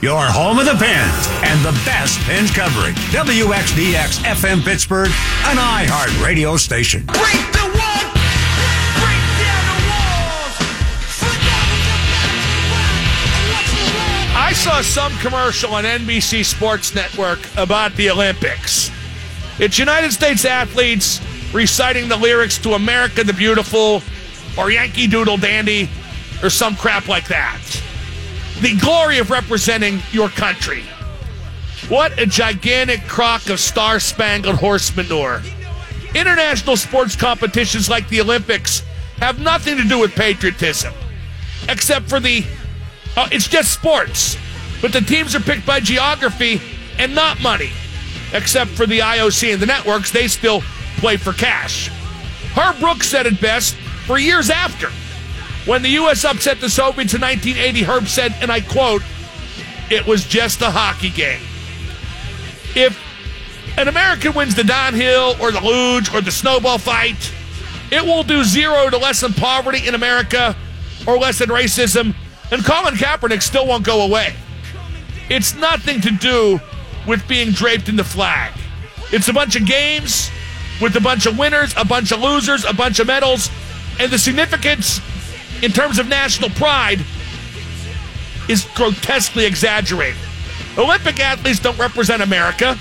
your home of the Pens and the best Pens coverage. WXDX FM Pittsburgh, an iHeart radio station. Break the wall, break down the walls. I saw some commercial on NBC Sports Network about the Olympics. It's United States athletes reciting the lyrics to America the Beautiful or Yankee Doodle Dandy or some crap like that. The glory of representing your country. What a gigantic crock of star spangled horse manure. International sports competitions like the Olympics have nothing to do with patriotism, except for the. Uh, it's just sports. But the teams are picked by geography and not money, except for the IOC and the networks. They still play for cash. Herb Brooks said it best for years after. When the U.S. upset the Soviets in 1980, Herb said, and I quote, it was just a hockey game. If an American wins the downhill or the luge or the snowball fight, it will do zero to lessen poverty in America or lessen racism, and Colin Kaepernick still won't go away. It's nothing to do with being draped in the flag. It's a bunch of games with a bunch of winners, a bunch of losers, a bunch of medals, and the significance in terms of national pride is grotesquely exaggerated. Olympic athletes don't represent America.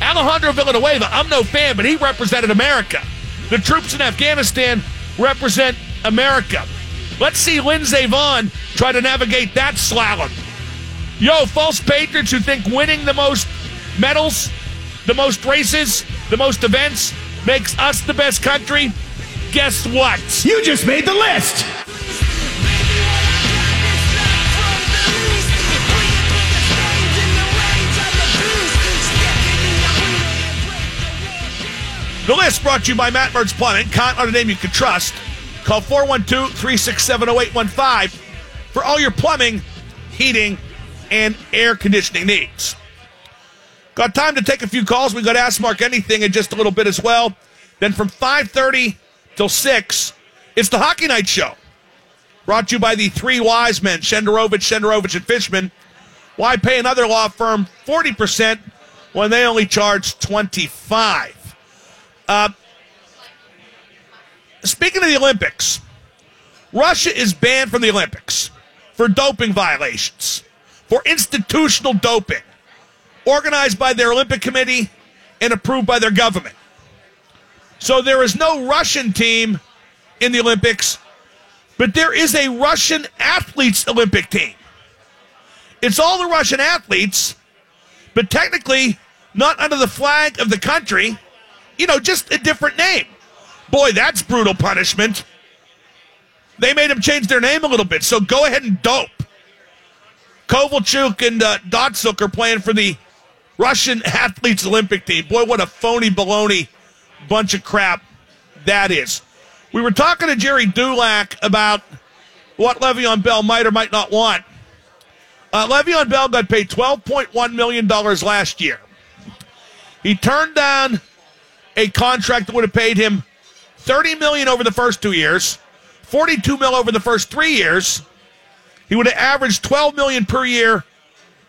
Alejandro Villanueva, I'm no fan, but he represented America. The troops in Afghanistan represent America. Let's see Lindsey Vonn try to navigate that slalom. Yo, false patriots who think winning the most medals, the most races, the most events makes us the best country. Guess what? You just made the list. The list brought to you by Matt Mertz Plumbing. Count on a name you can trust. Call 412 367 0815 for all your plumbing, heating, and air conditioning needs. Got time to take a few calls. We got Ask Mark Anything in just a little bit as well. Then from 5.30 till 6, it's the Hockey Night Show. Brought to you by the three wise men, Shenderovich, Shenderovich, and Fishman. Why pay another law firm 40% when they only charge 25 uh, Speaking of the Olympics, Russia is banned from the Olympics for doping violations, for institutional doping, organized by their Olympic Committee and approved by their government. So there is no Russian team in the Olympics, but there is a Russian athletes Olympic team. It's all the Russian athletes, but technically not under the flag of the country, you know, just a different name. Boy, that's brutal punishment. They made him change their name a little bit, so go ahead and dope. Kovalchuk and uh, Datsyuk are playing for the Russian athletes Olympic team. Boy, what a phony baloney bunch of crap that is. We were talking to Gerry Dulac about what Le'Veon Bell might or might not want. Uh, Le'Veon Bell got paid $12.1 million last year. He turned down a contract that would have paid him 30 million over the first two years, 42 mil over the first three years. He would have averaged 12 million per year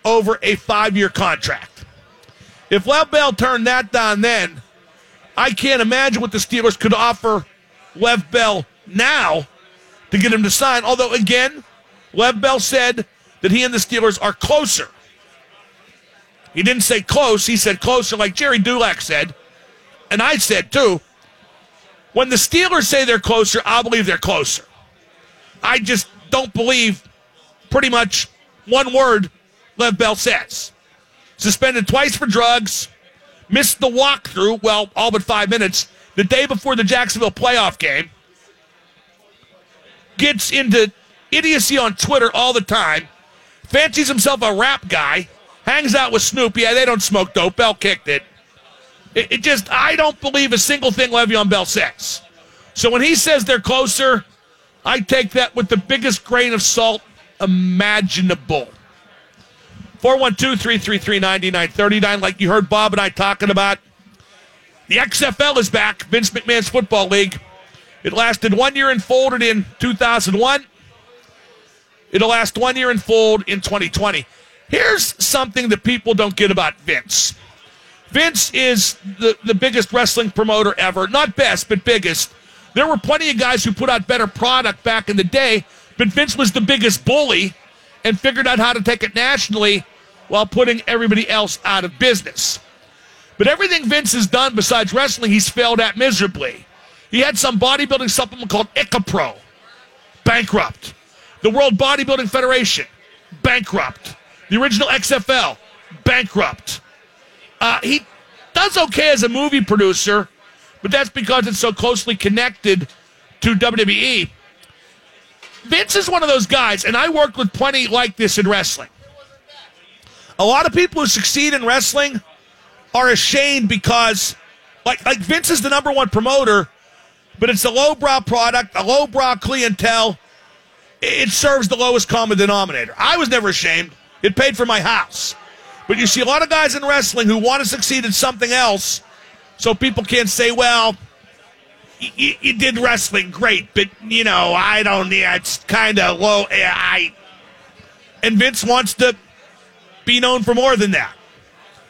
over a five-year contract. If Lev Bell turned that down then, I can't imagine what the Steelers could offer Lev Bell now to get him to sign. Although, again, Lev Bell said that he and the Steelers are closer. He didn't say close, he said closer, like Gerry Dulac said. And I said, too, when the Steelers say they're closer, I'll believe they're closer. I just don't believe pretty much one word Lev Bell says. Suspended twice for drugs, missed the walkthrough, well, all but five minutes, the day before the Jacksonville playoff game. Gets into idiocy on Twitter all the time, fancies himself a rap guy, hangs out with Snoop. Yeah, they don't smoke dope. Bell kicked it. It, it just, I don't believe a single thing Le'Veon Bell says. So when he says they're closer, I take that with the biggest grain of salt imaginable. 412 333 9939, like you heard Bob and I talking about. The XFL is back, Vince McMahon's Football League. It lasted one year and folded in 2001. It'll last one year and fold in 2020. Here's something that people don't get about Vince. Vince is the, the biggest wrestling promoter ever. Not best, but biggest. There were plenty of guys who put out better product back in the day, but Vince was the biggest bully and figured out how to take it nationally while putting everybody else out of business. But everything Vince has done besides wrestling, he's failed at miserably. He had some bodybuilding supplement called ICOPRO, bankrupt. The World Bodybuilding Federation, bankrupt. The original XFL, bankrupt. Uh, he does okay as a movie producer, but that's because it's so closely connected to WWE. Vince is one of those guys, and I worked with plenty like this in wrestling. A lot of people who succeed in wrestling are ashamed because, like, like Vince is the number one promoter, but it's a lowbrow product, a lowbrow clientele. It serves the lowest common denominator. I was never ashamed. It paid for my house. But you see a lot of guys in wrestling who want to succeed in something else, so people can't say, well, you, you did wrestling great, but, you know, I don't, yeah, it's kind of low. I. And Vince wants to be known for more than that.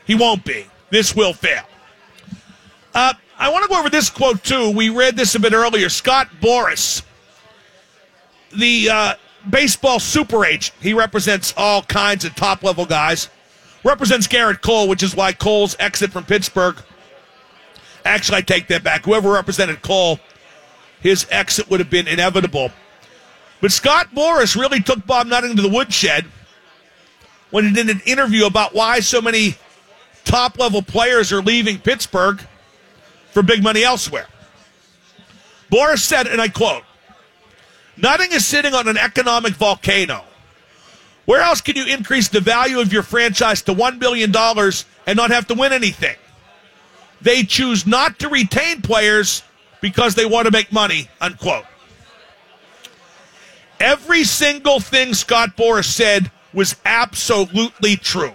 He won't be. This will fail. Uh, I want to go over this quote, too. We read this a bit earlier. Scott Boras, the uh, baseball super agent, he represents all kinds of top level guys represents Gerrit Cole, which is why Cole's exit from Pittsburgh. Actually, I take that back. Whoever represented Cole, his exit would have been inevitable. But Scott Boras really took Bob Nutting to the woodshed when he did an interview about why so many top level players are leaving Pittsburgh for big money elsewhere. Boras said, and I quote, Nutting is sitting on an economic volcano. Where else can you increase the value of your franchise to $1 billion and not have to win anything? They choose not to retain players because they want to make money, unquote. Every single thing Scott Boras said was absolutely true.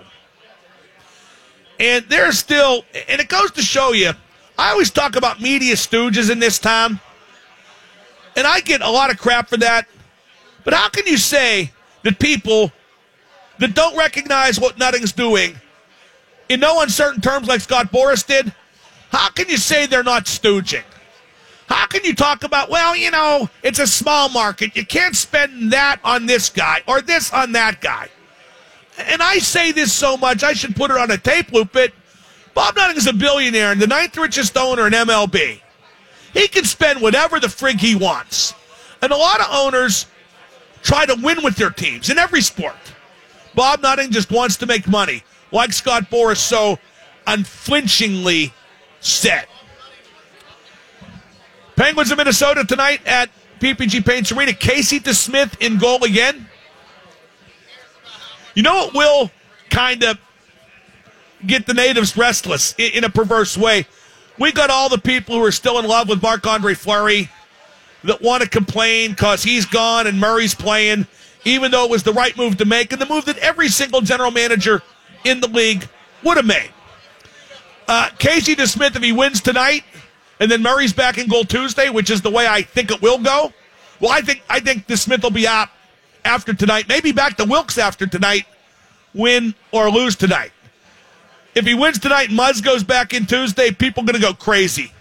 And there's still, and it goes to show you, I always talk about media stooges in this town, and I get a lot of crap for that. But how can you say that people that don't recognize what Nutting's doing in no uncertain terms like Scott Boras did, how can you say they're not stooging? How can you talk about, well, you know, it's a small market. You can't spend that on this guy or this on that guy. And I say this so much, I should put it on a tape loop, but Bob Nutting is a billionaire and the ninth richest owner in MLB. He can spend whatever the frig he wants. And a lot of owners try to win with their teams in every sport. Bob Nutting just wants to make money, like Scott Boras so unflinchingly said. Penguins of Minnesota tonight at PPG Paints Arena. Casey DeSmith in goal again. You know what will kind of get the natives restless in, a perverse way? We got all the people who are still in love with Marc Andre Fleury that want to complain because he's gone and Murray's playing even though it was the right move to make and the move that every single general manager in the league would have made. Uh, Casey DeSmith, if he wins tonight, and then Murray's back in goal Tuesday, which is the way I think it will go. Well, I think I think DeSmith will be out after tonight, maybe back to Wilkes after tonight, win or lose tonight. If he wins tonight, Muzz goes back in Tuesday, people are going to go crazy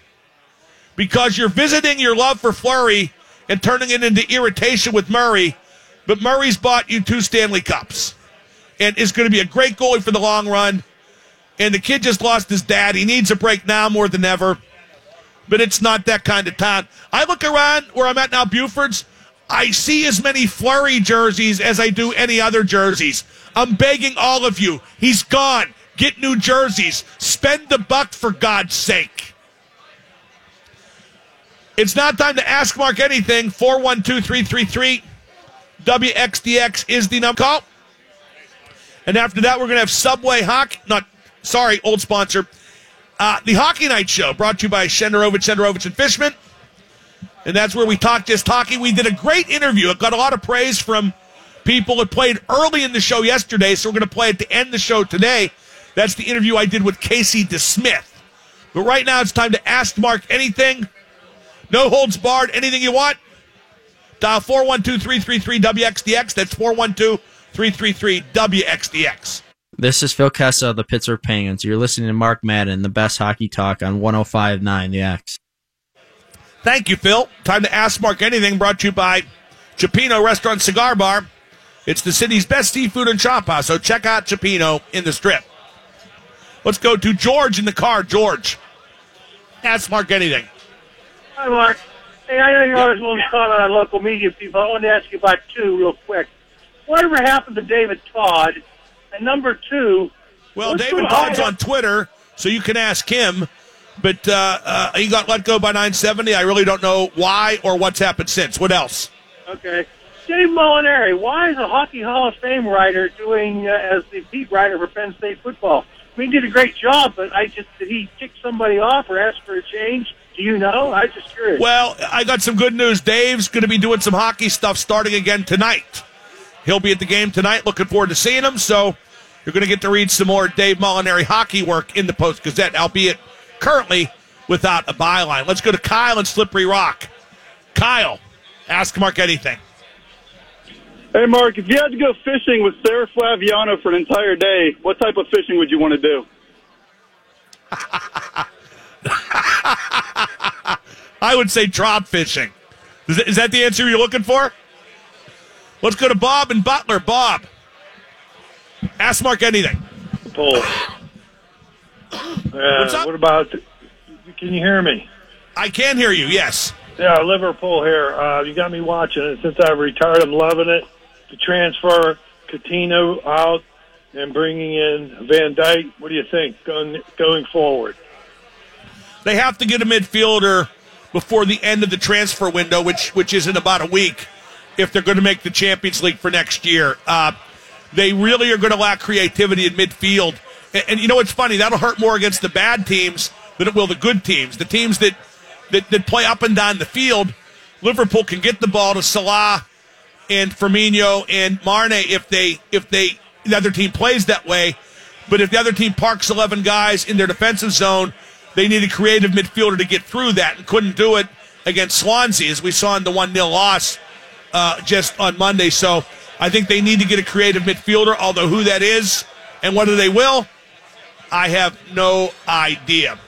because you're visiting your love for Fleury and turning it into irritation with Murray but Murray's bought you two Stanley Cups and is going to be a great goalie for the long run. And the kid just lost his dad. He needs a break now more than ever. But it's not that kind of time. I look around where I'm at now, Buford's. I see as many Fleury jerseys as I do any other jerseys. I'm begging all of you. He's gone. Get new jerseys. Spend the buck for God's sake. It's not time to ask Mark anything. 412 333 WXDX is the number call. And after that, we're going to have Subway Hockey. Not, sorry, old sponsor. Uh, the Hockey Night Show brought to you by Shenderovich, Shenderovich, and Fishman. And that's where we talk just hockey. We did a great interview. It got a lot of praise from people that played early in the show yesterday, so we're going to play it to end the show today. That's the interview I did with Casey DeSmith. But right now, it's time to ask Mark anything. No holds barred. Anything you want. Uh, Dial 412 333 WXDX. That's 412 333 WXDX. This is Phil Kessel of the Pittsburgh Penguins. You're listening to Mark Madden, the best hockey talk on 105.9 The X. Thank you, Phil. Time to ask Mark anything brought to you by Cioppino Restaurant Cigar Bar. It's the city's best seafood and chop house, so check out Cioppino in the strip. Let's go to George in the car. George, ask Mark anything. Hi, Mark. Hey, I know you're always willing to comment on local media people. I want to ask you about two real quick. Whatever happened to David Todd? And number two, Well, David Todd's on Twitter, so you can ask him. But uh, uh, he got let go by 970. I really don't know why or what's happened since. What else? Okay. Dave Molinari, why is a Hockey Hall of Fame writer doing uh, as the beat writer for Penn State football? I mean, he did a great job, but I just did he kick somebody off or ask for a change? Do you know? I just curious. Well, I got some good news. Dave's going to be doing some hockey stuff starting again tonight. He'll be at the game tonight. Looking forward to seeing him. So you're going to get to read some more Dave Molinari hockey work in the Post Gazette, albeit currently without a byline. Let's go to Kyle and Slippery Rock. Kyle, ask Mark anything. Hey, Mark, if you had to go fishing with Sarah Flaviano for an entire day, what type of fishing would you want to do? I would say drop fishing. Is that, is that the answer you're looking for? Let's go to Bob and Butler. Bob, ask Mark anything. Pull. What's up? What about? Can you hear me? I can hear you. Yes. Yeah, Liverpool here. Uh, you got me watching it since I've retired. I'm loving it. The transfer Coutinho out and bringing in Van Dijk. What do you think going going forward? They have to get a midfielder before the end of the transfer window, which which is in about a week, if they're going to make the Champions League for next year. Uh, they really are going to lack creativity in midfield. And, and you know what's funny? That'll hurt more against the bad teams than it will the good teams. The teams that, that, that play up and down the field, Liverpool can get the ball to Salah and Firmino and Mané if they if they the other team plays that way. But if the other team parks eleven guys in their defensive zone, they need a creative midfielder to get through that and couldn't do it against Swansea as we saw in the one 0 loss uh, just on Monday. So I think they need to get a creative midfielder. Although who that is and whether they will, I have no idea.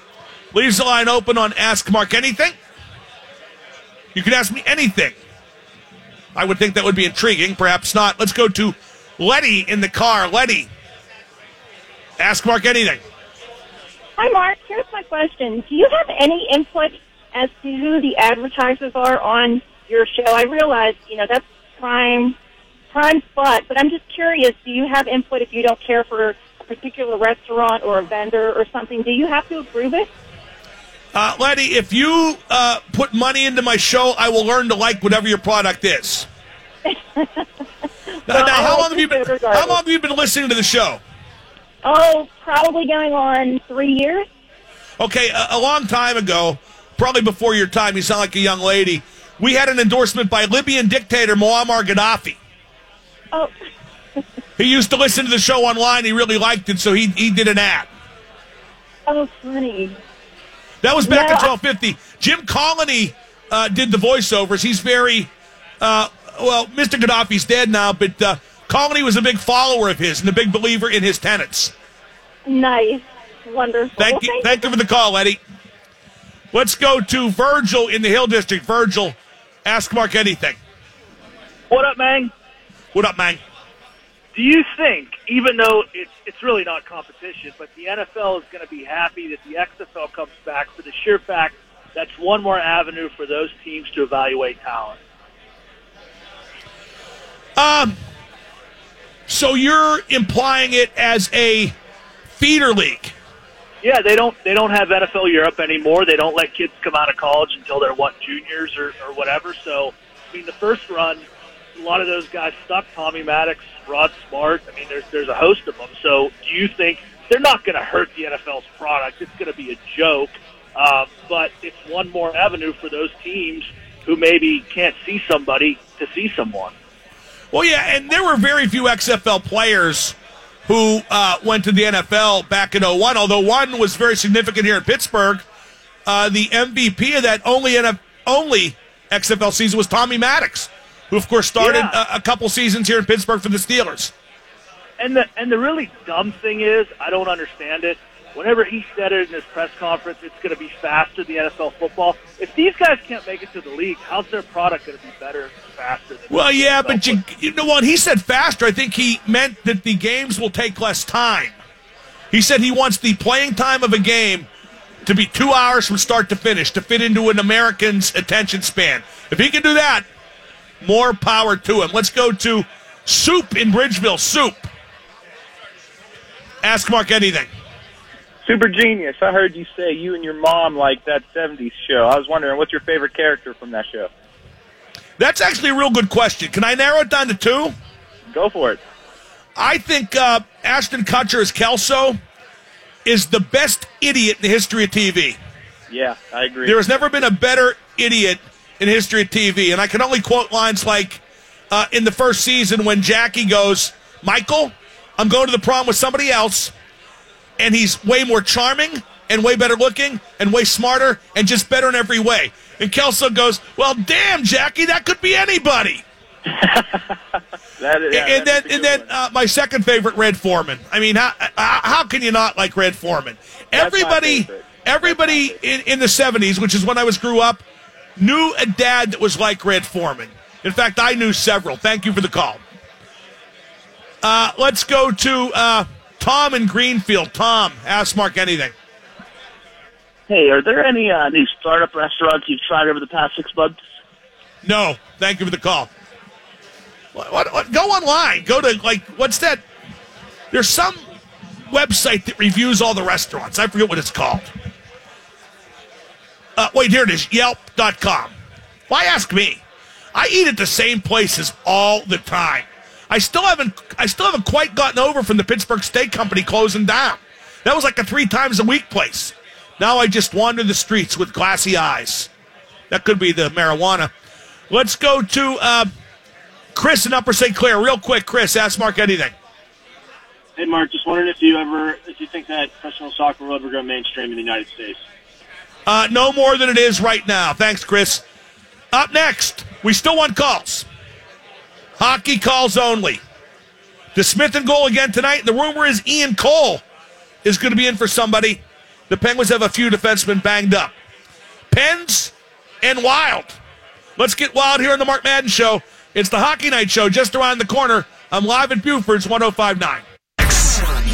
Leaves the line open on Ask Mark Anything. You can ask me anything. I would think that would be intriguing. Perhaps not. Let's go to Letty in the car. Letty, ask Mark anything. Hi, Mark. Here's my question. Do you have any input as to who the advertisers are on your show? I realize, you know, that's prime, prime spot, but I'm just curious. Do you have input if you don't care for a particular restaurant or a vendor or something? Do you have to approve it? Uh, Letty, if you uh, put money into my show, I will learn to like whatever your product is. now, now, how long have you been? How long have you been listening to the show? Oh, probably going on three years. Okay, a, a long time ago, probably before your time. You sound like a young lady. We had an endorsement by Libyan dictator Muammar Gaddafi. Oh, He used to listen to the show online. He really liked it, so he he did an ad. oh, funny. That was back in 1250. Jim Colony uh, did the voiceovers. He's very, uh, well, Mr. Gaddafi's dead now, but uh, Colony was a big follower of his and a big believer in his tenets. Nice. Wonderful. Thank you, thank you for the call, Eddie. Let's go to Virgil in the Hill District. Virgil, ask Mark anything. What up, man? What up, man? Do you think, even though it's it's really not competition, but the NFL is going to be happy that the XFL comes back for the sheer fact that's one more avenue for those teams to evaluate talent? Um, so you're implying it as a feeder league. Yeah, they don't they don't have NFL Europe anymore. They don't let kids come out of college until they're what juniors or, or whatever. So, I mean, the first run, a lot of those guys stuck. Tommy Maddox, Rod Smart. I mean, there's there's a host of them. So, do you think they're not going to hurt the NFL's product? It's going to be a joke, um, but it's one more avenue for those teams who maybe can't see somebody to see someone. Well, yeah, and there were very few XFL players who uh, went to the NFL back in 01, although one was very significant here in Pittsburgh. Uh, the MVP of that only NF- only XFL season was Tommy Maddox, who, of course, started Yeah. a, a couple seasons here in Pittsburgh for the Steelers. And the and the really dumb thing is, I don't understand it. Whenever he said it in his press conference, it's going to be faster than NFL football. If these guys can't make it to the league, how's their product going to be better faster? Than Well, yeah, NFL but you, you know what? He said faster. I think he meant that the games will take less time. He said he wants the playing time of a game to be two hours from start to finish to fit into an American's attention span. If he can do that, more power to him. Let's go to Soup in Bridgeville. Soup. Ask Mark anything. Super genius. I heard you say you and your mom like that 70s show. I was wondering, what's your favorite character from that show? That's actually a real good question. Can I narrow it down to two? Go for it. I think uh, Ashton Kutcher as Kelso is the best idiot in the history of TV. Yeah, I agree. There has never been a better idiot in history of TV. And I can only quote lines like uh, in the first season when Jackie goes, Michael, I'm going to the prom with somebody else, and he's way more charming and way better looking and way smarter and just better in every way. And Kelso goes, Well, damn, Jackie, that could be anybody. That yeah, and then, and then uh, my second favorite, Red Foreman. I mean, how, how how can you not like Red Foreman? That's Everybody, everybody in, in the '70s, which is when I was grew up, knew a dad that was like Red Foreman. In fact, I knew several. Thank you for the call. Uh, let's go to uh, Tom in Greenfield. Tom, ask Mark anything. Hey, are there any uh, new startup restaurants you've tried over the past six months? No, thank you for the call. What, what, what, go online. Go to like what's that? There's some website that reviews all the restaurants. I forget what it's called. Uh, wait, here it is. Yelp.com. Why ask me? I eat at the same places all the time. I still haven't. I still haven't quite gotten over from the Pittsburgh Steak Company closing down. That was like a three times a week place. Now I just wander the streets with glassy eyes. That could be the marijuana. Let's go to uh, Chris in Upper St. Clair. Real quick, Chris, ask Mark anything. Hey, Mark, just wondering if you ever, if you think that professional soccer will ever go mainstream in the United States. Uh, no more than it is right now. Thanks, Chris. Up next, we still want calls. Hockey calls only. DeSmith and goal again tonight. The rumor is Ian Cole is going to be in for somebody. The Penguins have a few defensemen banged up. Pens and Wild. Let's get wild here on the Mark Madden Show. It's the Hockey Night Show just around the corner. I'm live at Buford's 1059.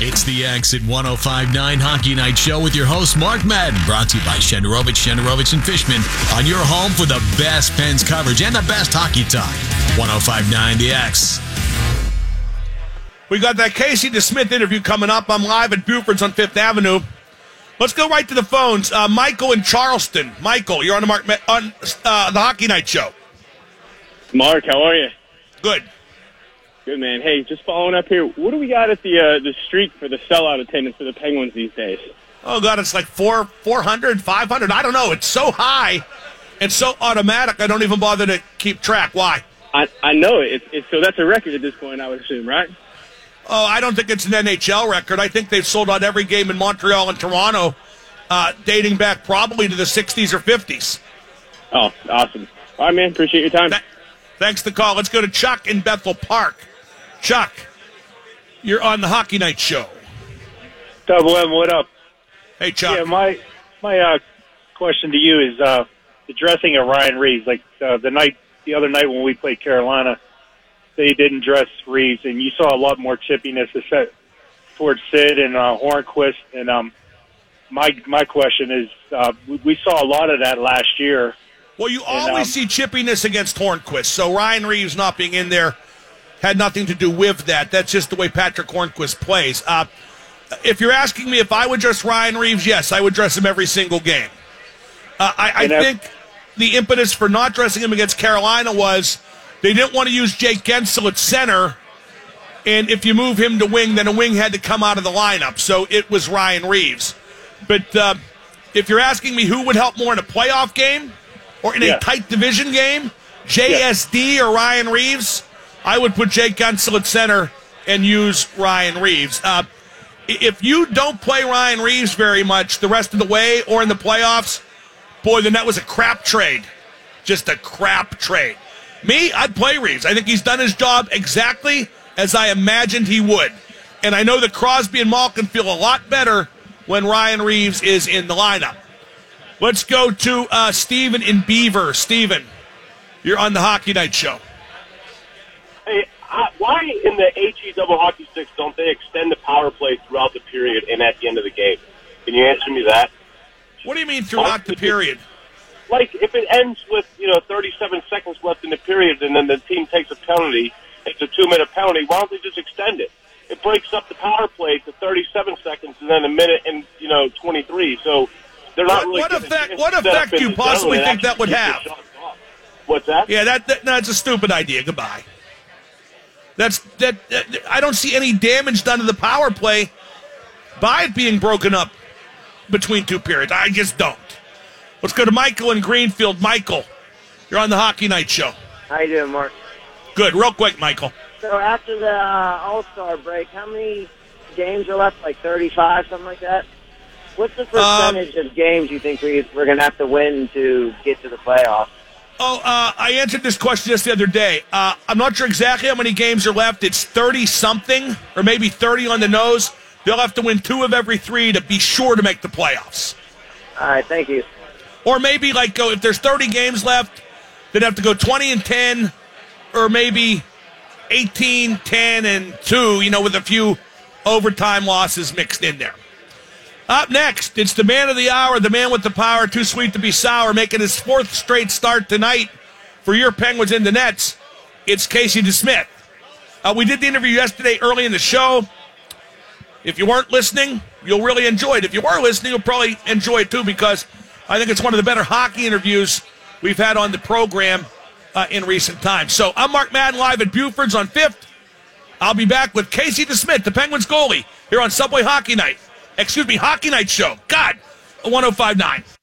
It's the X at 1059 Hockey Night Show with your host, Mark Madden. Brought to you by Shenderovich, Shenderovich, and Fishman on your home for the best Pens coverage and the best hockey talk. 1059 The X. We got that Casey DeSmith interview coming up. I'm live at Buford's on Fifth Avenue. Let's go right to the phones. Uh, Michael in Charleston. Michael, you're on the Mark Ma- on uh, the Hockey Night Show. Mark, how are you? Good. Good man. Hey, just following up here. What do we got at the uh, the street for the sellout attendance for the Penguins these days? Oh God, it's like four, 400, 500. I don't know. It's so high it's so automatic. I don't even bother to keep track. Why? I I know it. It's, it's, so that's a record at this point, I would assume, right? Oh, I don't think it's an NHL record. I think they've sold out every game in Montreal and Toronto, uh, dating back probably to the 60s or 50s. Oh, awesome. All right, man. Appreciate your time. Thanks for the call. Let's go to Chuck in Bethel Park. Chuck, you're on the Hockey Night Show. Double M, what up? Hey, Chuck. Yeah, my my uh, question to you is uh, the dressing of Ryan Reaves. Like uh, the night, the other night when we played Carolina, they didn't dress Reaves, and you saw a lot more chippiness towards Sid and uh, Hornqvist. And um, my my question is, uh, we, we saw a lot of that last year. Well, you And, always um, see chippiness against Hornqvist. So Ryan Reaves not being in there had nothing to do with that. That's just the way Patrick Hornqvist plays. Uh, if you're asking me if I would dress Ryan Reaves, yes, I would dress him every single game. Uh, I, I think the impetus for not dressing him against Carolina was they didn't want to use Jake Guentzel at center. And if you move him to wing, then a wing had to come out of the lineup. So it was Ryan Reaves. But uh, if you're asking me who would help more in a playoff game or in Yeah. a tight division game, JSD or Ryan Reaves, I would put Jake Guentzel at center and use Ryan Reaves. Uh, if you don't play Ryan Reaves very much the rest of the way or in the playoffs, boy, then that was a crap trade. Just a crap trade. Me, I'd play Reaves. I think he's done his job exactly as I imagined he would. And I know that Crosby and Malkin feel a lot better when Ryan Reaves is in the lineup. Let's go to uh, Steven in Beaver. Steven, you're on the Hockey Night Show. Uh, why in the HE double hockey sticks don't they extend the power play throughout the period and at the end of the game? Can you answer me that? What do you mean throughout the period? Like if it ends with you know 37 seconds left in the period and then the team takes a penalty, it's a two minute penalty. Why don't they just extend it? It breaks up the power play to 37 seconds and then a minute and you know 23. So they're not What, really. what effect? What effect do you possibly think that would have? What's that? Yeah, that, that no, it's a stupid idea. Goodbye. That's that, that. I don't see any damage done to the power play by it being broken up between two periods. I just don't. Let's go to Michael in Greenfield. Michael, you're on the Hockey Night Show. How you doing, Mark? Good, real quick, Michael. So after the uh, All Star break, how many games are left? Like thirty-five, something like that. What's the Um, percentage of games you think we, we're going to have to win to get to the playoffs? Oh, uh, I answered this question just the other day. Uh, I'm not sure exactly how many games are left. It's 30 something, or maybe 30 on the nose. They'll have to win two of every three to be sure to make the playoffs. All right, thank you. Or maybe like go if there's 30 games left, they'd have to go 20 and 10, or maybe 18, 10, and 2, you know, with a few overtime losses mixed in there. Up next, it's the man of the hour, the man with the power, too sweet to be sour, making his fourth straight start tonight for your Penguins in the Nets. It's Casey DeSmith. Uh, we did the interview yesterday early in the show. If you weren't listening, you'll really enjoy it. If you were listening, you'll probably enjoy it too because I think it's one of the better hockey interviews we've had on the program uh, in recent times. So I'm Mark Madden live at Buford's on 5th. I'll be back with Casey DeSmith, the Penguins goalie, here on Subway Hockey Night. Excuse me, Hockey Night Show. God, 1059.